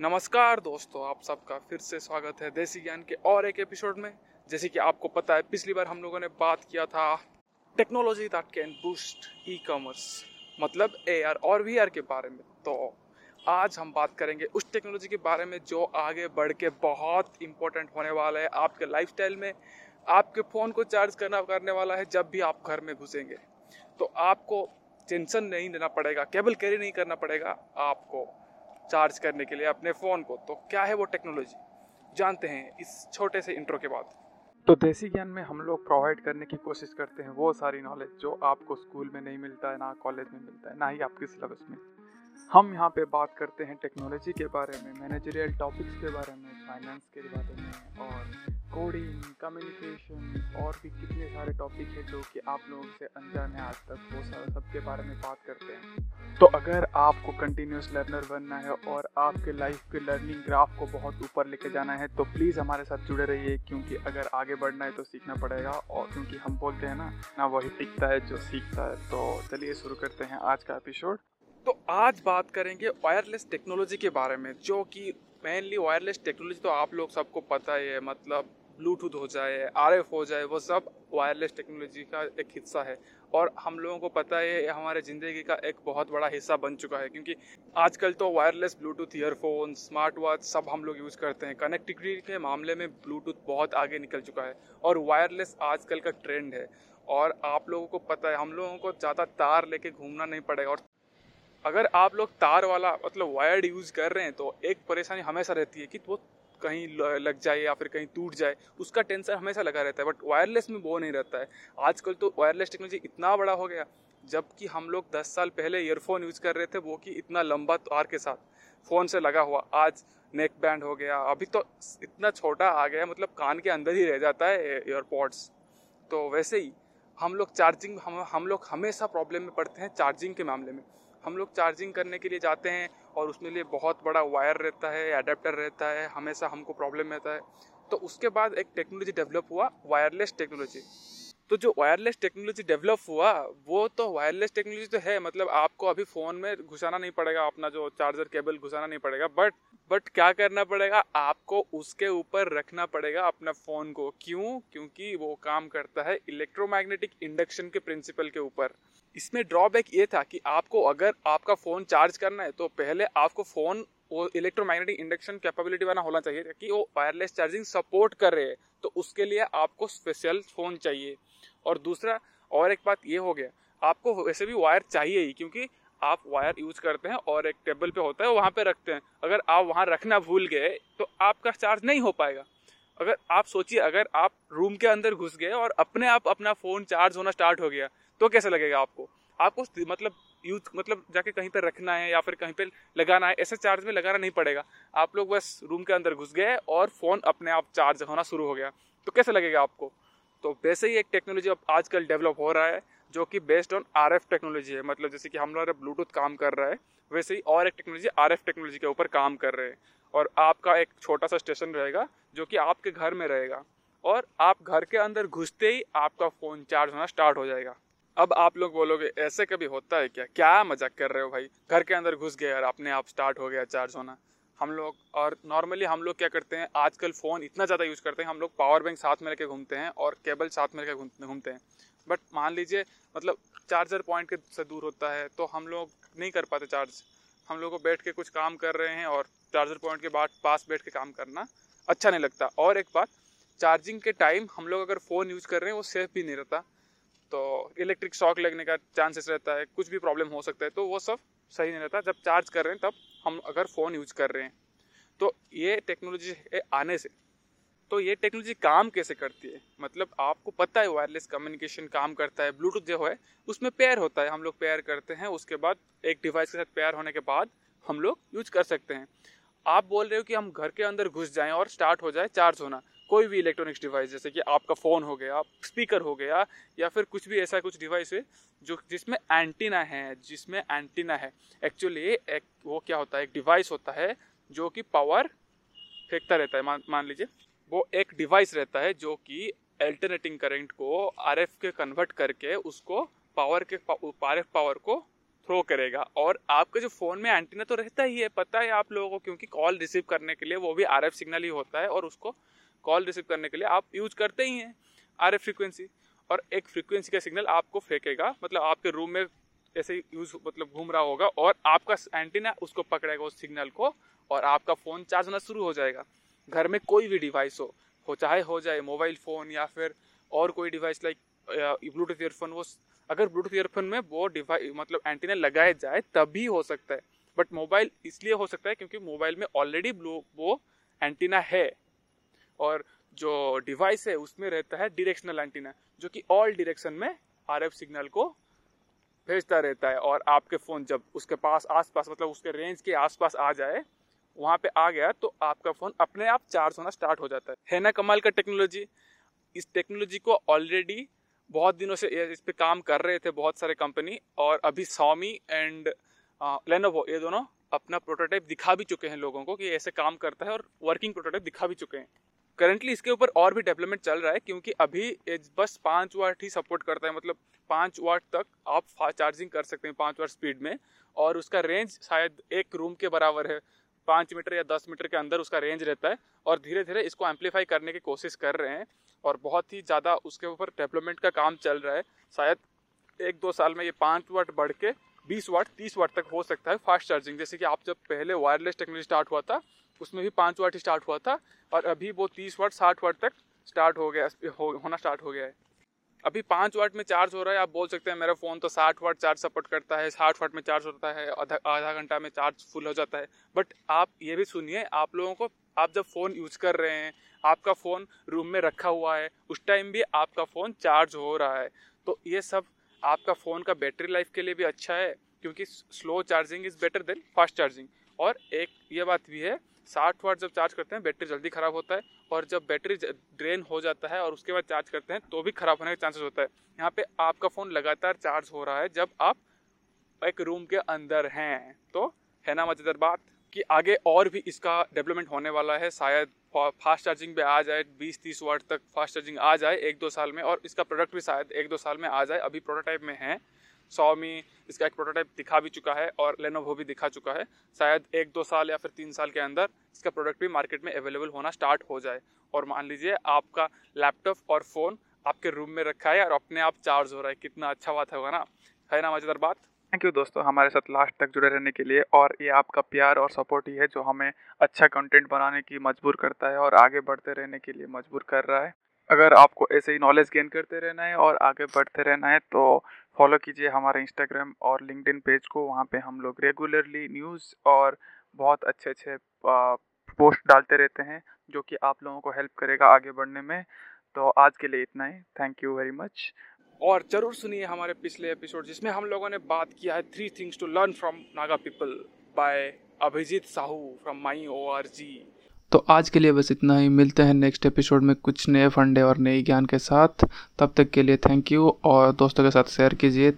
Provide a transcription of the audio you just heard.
नमस्कार दोस्तों, आप सबका फिर से स्वागत है देसी ज्ञान के और एक एपिसोड में। जैसे कि आपको पता है, पिछली बार हम लोगों ने बात किया था technology that can boost e commerce मतलब एआर और वी आर के बारे में। तो आज हम बात करेंगे उस टेक्नोलॉजी के बारे में जो आगे बढ़ के बहुत इंपॉर्टेंट होने वाला है आपके लाइफस्टाइल में। आपके फ़ोन को चार्ज करना, करने वाला है जब भी आप घर में घुसेंगे। तो आपको टेंशन नहीं लेना पड़ेगा केबल कैरी नहीं करना पड़ेगा, आपको चार्ज करने के लिए अपने फ़ोन को। तो क्या है वो टेक्नोलॉजी? जानते हैं इस छोटे से इंट्रो के बाद। तो देसी ज्ञान में हम लोग प्रोवाइड करने की कोशिश करते हैं वो सारी नॉलेज जो आपको स्कूल में नहीं मिलता है, ना कॉलेज में मिलता है, ना ही आपके सिलेबस में। हम यहाँ पे बात करते हैं टेक्नोलॉजी के बारे में मैनेजरियल टॉपिक्स के बारे में फाइनेंस के बारे में, और कोडिंग कम्युनिकेशन और भी कितने सारे टॉपिक है जो कि आप लोगों से अनजान है आज तक, वो सारा सबके बारे में बात करते हैं। तो अगर आपको कंटिन्यूस लर्नर बनना है और आपके लाइफ के लर्निंग ग्राफ को बहुत ऊपर लेके जाना है तो प्लीज़ हमारे साथ जुड़े रहिए, क्योंकि अगर आगे बढ़ना है तो सीखना पड़ेगा, और क्योंकि हम बोलते हैं ना ना वही टिकता है जो सीखता है। तो चलिए शुरू करते हैं आज का एपिसोड तो आज बात करेंगे वायरलेस टेक्नोलॉजी के बारे में, जो कि मेनली वायरलेस टेक्नोलॉजी तो आप लोग सबको पता ही है मतलब ब्लूटूथ हो जाए आरएफ हो जाए, वो सब वायरलेस टेक्नोलॉजी का एक हिस्सा है। और हम लोगों को पता है हमारे ज़िंदगी का एक बहुत बड़ा हिस्सा बन चुका है, क्योंकि आजकल तो wireless Bluetooth earphone smart watch सब हम लोग यूज़ करते हैं। कनेक्टिविटी के मामले में ब्लूटूथ बहुत आगे निकल चुका है, और वायरलेस आजकल का ट्रेंड है। और आप लोगों को पता है, हम लोगों को ज़्यादा तार लेके घूमना नहीं पड़ेगा, और अगर आप लोग तार वाला मतलब वायर्ड यूज़ कर रहे हैं तो एक परेशानी हमेशा रहती है कि वो कहीं लग जाए या फिर कहीं टूट जाए, उसका टेंशन हमेशा लगा रहता है बट वायरलेस में वो नहीं रहता है। आजकल तो वायरलेस टेक्नोलॉजी इतना बड़ा हो गया, जबकि हम लोग दस साल पहले ईयरफोन यूज़ कर रहे थे, वो कि इतना लंबा तार के साथ फ़ोन से लगा हुआ, आज नेक बैंड हो गया, अभी तो इतना छोटा आ गया मतलब कान के अंदर ही रह जाता है एयरपॉड्स तो वैसे ही, हम लोग चार्जिंग हम हम लोग हमेशा प्रॉब्लम में पड़ते हैं चार्जिंग के मामले में। हम लोग चार्जिंग करने के लिए जाते हैं और उसमें लिए बहुत बड़ा वायर रहता है एडेप्टर रहता है, हमेशा हमको प्रॉब्लम रहता है। तो उसके बाद एक टेक्नोलॉजी डेवलप हुआ वायरलेस टेक्नोलॉजी तो जो वायरलेस टेक्नोलॉजी डेवलप हुआ, वो तो वायरलेस टेक्नोलॉजी तो है मतलब आपको अभी फ़ोन में घुसाना नहीं पड़ेगा, अपना जो चार्जर केबल घुसाना नहीं पड़ेगा बट बट क्या करना पड़ेगा? आपको उसके ऊपर रखना पड़ेगा अपना फ़ोन को। क्यों? क्योंकि वो काम करता है इलेक्ट्रोमैग्नेटिक इंडक्शन के प्रिंसिपल के ऊपर। इसमें ड्रॉबैक ये था कि आपको अगर आपका फ़ोन चार्ज करना है तो पहले आपको फ़ोन वो इलेक्ट्रोमैग्नेटिक इंडक्शन कैपेबिलिटी वाला होना चाहिए कि वो वायरलेस चार्जिंग सपोर्ट कर रहे हैं तो उसके लिए आपको स्पेशल फ़ोन चाहिए। और दूसरा, और एक बात ये हो गया, आपको वैसे भी वायर चाहिए ही, क्योंकि आप वायर यूज़ करते हैं और एक टेबल पे होता है, वहाँ पे रखते हैं। अगर आप वहाँ रखना भूल गए तो आपका चार्ज नहीं हो पाएगा। अगर आप सोचिए, अगर आप रूम के अंदर घुस गए और अपने आप अपना फ़ोन चार्ज होना स्टार्ट हो गया तो कैसे लगेगा आपको? आपको मतलब यूज़ मतलब जाके कहीं पर रखना है या फिर कहीं पर लगाना है, ऐसे चार्ज में लगाना नहीं पड़ेगा। आप लोग बस रूम के अंदर घुस गए और फ़ोन अपने आप चार्ज होना शुरू हो गया। तो कैसे लगेगा आपको? तो वैसे ही एक टेक्नोलॉजी अब आजकल डेवलप हो रहा है, जो कि बेस्ड ऑन आरएफ टेक्नोलॉजी है। मतलब जैसे कि हम लोग ब्लूटूथ काम कर रहा है, वैसे ही और एक टेक्नोलॉजी आरएफ टेक्नोलॉजी के ऊपर काम कर रहे हैं। और आपका एक छोटा सा स्टेशन रहेगा, जो कि आपके घर में रहेगा। और आप घर के अंदर घुसते ही आपका फ़ोन चार्ज होना स्टार्ट हो जाएगा। अब आप लोग बोलोगे, ऐसे कभी होता है क्या? क्या मज़ाक कर रहे हो भाई? घर के अंदर घुस गए और अपने आप स्टार्ट हो गया चार्ज होना। हम लोग, और नॉर्मली हम लोग क्या करते हैं, आजकल फ़ोन इतना ज़्यादा यूज़ करते हैं, हम लोग पावर बैंक साथ में लेके घूमते हैं और केबल साथ में लेके घूमते हैं। बट मान लीजिए मतलब चार्जर पॉइंट के से दूर होता है तो हम लोग नहीं कर पाते चार्ज हम लोग को बैठ के कुछ काम कर रहे हैं और चार्जर पॉइंट के बाद पास बैठ के काम करना अच्छा नहीं लगता। और एक बात चार्जिंग के टाइम हम लोग अगर फ़ोन यूज़ कर रहे हैं, वो सेफ़ भी नहीं रहता। तो इलेक्ट्रिक शॉक लगने का चांसेस रहता है, कुछ भी प्रॉब्लम हो सकता है तो वो सब सही नहीं रहता। जब चार्ज कर रहे हैं, तब हम अगर फ़ोन यूज़ कर रहे हैं तो ये टेक्नोलॉजी आने से। तो ये टेक्नोलॉजी काम कैसे करती है? मतलब आपको पता है वायरलेस कम्युनिकेशन काम करता है ब्लूटूथ जो है, उसमें पेयर होता है। हम लोग पेयर करते हैं, उसके बाद एक डिवाइस के साथ पेयर होने के बाद हम लोग यूज़ कर सकते हैं। आप बोल रहे हो कि हम घर के अंदर घुस जाएँ और स्टार्ट हो जाए चार्ज होना। कोई भी इलेक्ट्रॉनिक्स डिवाइस जैसे कि आपका फ़ोन हो गया स्पीकर हो गया, या फिर कुछ भी ऐसा कुछ डिवाइस है जो जिसमें एंटीना है, जिसमें एंटीना है। एक्चुअली एक वो क्या होता है? एक डिवाइस होता है जो कि पावर फेंकता रहता है। मान मान लीजिए, वो एक डिवाइस रहता है जो कि अल्टरनेटिंग करंट को आरएफ के कन्वर्ट करके उसको पावर के आर पावर को थ्रो करेगा। और आपके जो फ़ोन में एंटीना तो रहता ही है, पता है आप लोगों को, क्योंकि कॉल रिसीव करने के लिए वो भी आरएफ सिग्नल ही होता है और उसको कॉल रिसीव करने के लिए आप यूज़ करते ही हैं आर फ्रिक्वेंसी और एक फ्रिक्वेंसी का सिग्नल आपको फेंकेगा मतलब आपके रूम में ऐसे यूज़ मतलब घूम रहा होगा और आपका एंटीना उसको पकड़ेगा उस सिग्नल को और आपका फ़ोन चार्ज होना शुरू हो जाएगा। घर में कोई भी डिवाइस हो हो चाहे हो जाए मोबाइल फ़ोन या फिर और कोई डिवाइस लाइक ब्लूटूथ ईयरफोन वो अगर ब्लूटूथ ईयरफोन में वो डिवाइस मतलब एंटीना लगाया जाए, तभी हो सकता है। बट मोबाइल इसलिए हो सकता है क्योंकि मोबाइल में ऑलरेडी ब्लू वो एंटीना है। और जो डिवाइस है, उसमें रहता है डिरेक्शनल एंटीना जो कि ऑल डिरेक्शन में आरएफ सिग्नल को भेजता रहता है। और आपके फ़ोन जब उसके पास, आसपास मतलब उसके रेंज के आसपास आ जाए, वहाँ पे आ गया तो आपका फ़ोन अपने आप चार्ज होना स्टार्ट हो जाता है। है ना कमाल का टेक्नोलॉजी इस टेक्नोलॉजी को ऑलरेडी बहुत दिनों से इस पर काम कर रहे थे बहुत सारे कंपनी और अभी सॉमी एंड लेनोवो ये दोनों अपना प्रोटोटाइप दिखा भी चुके हैं लोगों को कि ऐसे काम करता है और वर्किंग प्रोटोटाइप दिखा भी चुके हैं। करंटली इसके ऊपर और भी डेवलपमेंट चल रहा है क्योंकि अभी बस पाँच वाट ही सपोर्ट करता है मतलब पाँच वाट तक आप चार्जिंग कर सकते हैं, पाँच वाट स्पीड में और उसका रेंज शायद एक रूम के बराबर है। पाँच मीटर या दस मीटर के अंदर उसका रेंज रहता है और धीरे धीरे इसको एम्पलीफाई करने की कोशिश कर रहे हैं और बहुत ही ज़्यादा उसके ऊपर डेवलपमेंट का काम चल रहा है। शायद एक दो साल में ये पाँच वाट बढ़ के बीस वाट तीस वाट तक हो सकता है फास्ट चार्जिंग जैसे कि आप जब पहले वायरलेस टेक्नोलॉजी स्टार्ट हुआ था उसमें भी पाँच वाट स्टार्ट हुआ था और अभी वो तीस वाट साठ वाट तक स्टार्ट हो गया हो, होना स्टार्ट हो गया है। अभी पाँच वाट में चार्ज हो रहा है, आप बोल सकते हैं मेरा फ़ोन तो साठ वाट चार्ज सपोर्ट करता है, साठ वाट में चार्ज होता है, आधा आधा घंटा में चार्ज फुल हो जाता है। बट आप ये भी सुनिए, आप लोगों को, आप जब फ़ोन यूज़ कर रहे हैं, आपका फ़ोन रूम में रखा हुआ है, उस टाइम भी आपका फ़ोन चार्ज हो रहा है। तो ये सब आपका फ़ोन का बैटरी लाइफ के लिए भी अच्छा है, क्योंकि slow charging is better than fast charging. और एक ये बात भी है साठ वाट जब चार्ज करते हैं, बैटरी जल्दी ख़राब होता है और जब बैटरी ड्रेन हो जाता है और उसके बाद चार्ज करते हैं तो भी ख़राब होने का चांसेस होता है। यहाँ पे आपका फ़ोन लगातार चार्ज हो रहा है जब आप एक रूम के अंदर हैं। तो है ना मज़ेदार बात कि आगे और भी इसका डेवलपमेंट होने वाला है। शायद फास्ट चार्जिंग पे आ जाए 20-30 वाट तक फास्ट चार्जिंग आ जाए एक दो साल में और इसका प्रोडक्ट भी शायद एक दो साल में आ जाए। अभी प्रोटोटाइप में है। सौमी इसका एक प्रोटोटाइप दिखा भी चुका है और लेनोवो भी दिखा चुका है। शायद एक, दो साल या फिर तीन साल के अंदर इसका प्रोडक्ट भी मार्केट में अवेलेबल होना स्टार्ट हो जाए। और मान लीजिए आपका लैपटॉप और फ़ोन आपके रूम में रखा है और अपने आप चार्ज हो रहा है, कितना अच्छा बात होगा ना? है ना, मज़ेदार बात? थैंक यू दोस्तों हमारे साथ लास्ट तक जुड़े रहने के लिए और ये आपका प्यार और सपोर्ट ही है जो हमें अच्छा कंटेंट बनाने की मजबूर करता है और आगे बढ़ते रहने के लिए मजबूर कर रहा है। अगर आपको ऐसे ही नॉलेज गेन करते रहना है और आगे बढ़ते रहना है तो फॉलो कीजिए हमारे इंस्टाग्राम और लिंकडिन पेज को। वहाँ पे हम लोग रेगुलरली न्यूज़ और बहुत अच्छे अच्छे पोस्ट डालते रहते हैं, जो कि आप लोगों को हेल्प करेगा आगे बढ़ने में। तो आज के लिए इतना ही। थैंक यू वेरी मच और ज़रूर सुनिए हमारे पिछले एपिसोड जिसमें हम लोगों ने बात किया है three things to learn from Naga people by Abhijit Sahu from my O R G तो आज के लिए बस इतना ही। मिलते हैं नेक्स्ट एपिसोड में कुछ नए फंडे और नए ज्ञान के साथ। तब तक के लिए थैंक यू और दोस्तों के साथ शेयर कीजिए।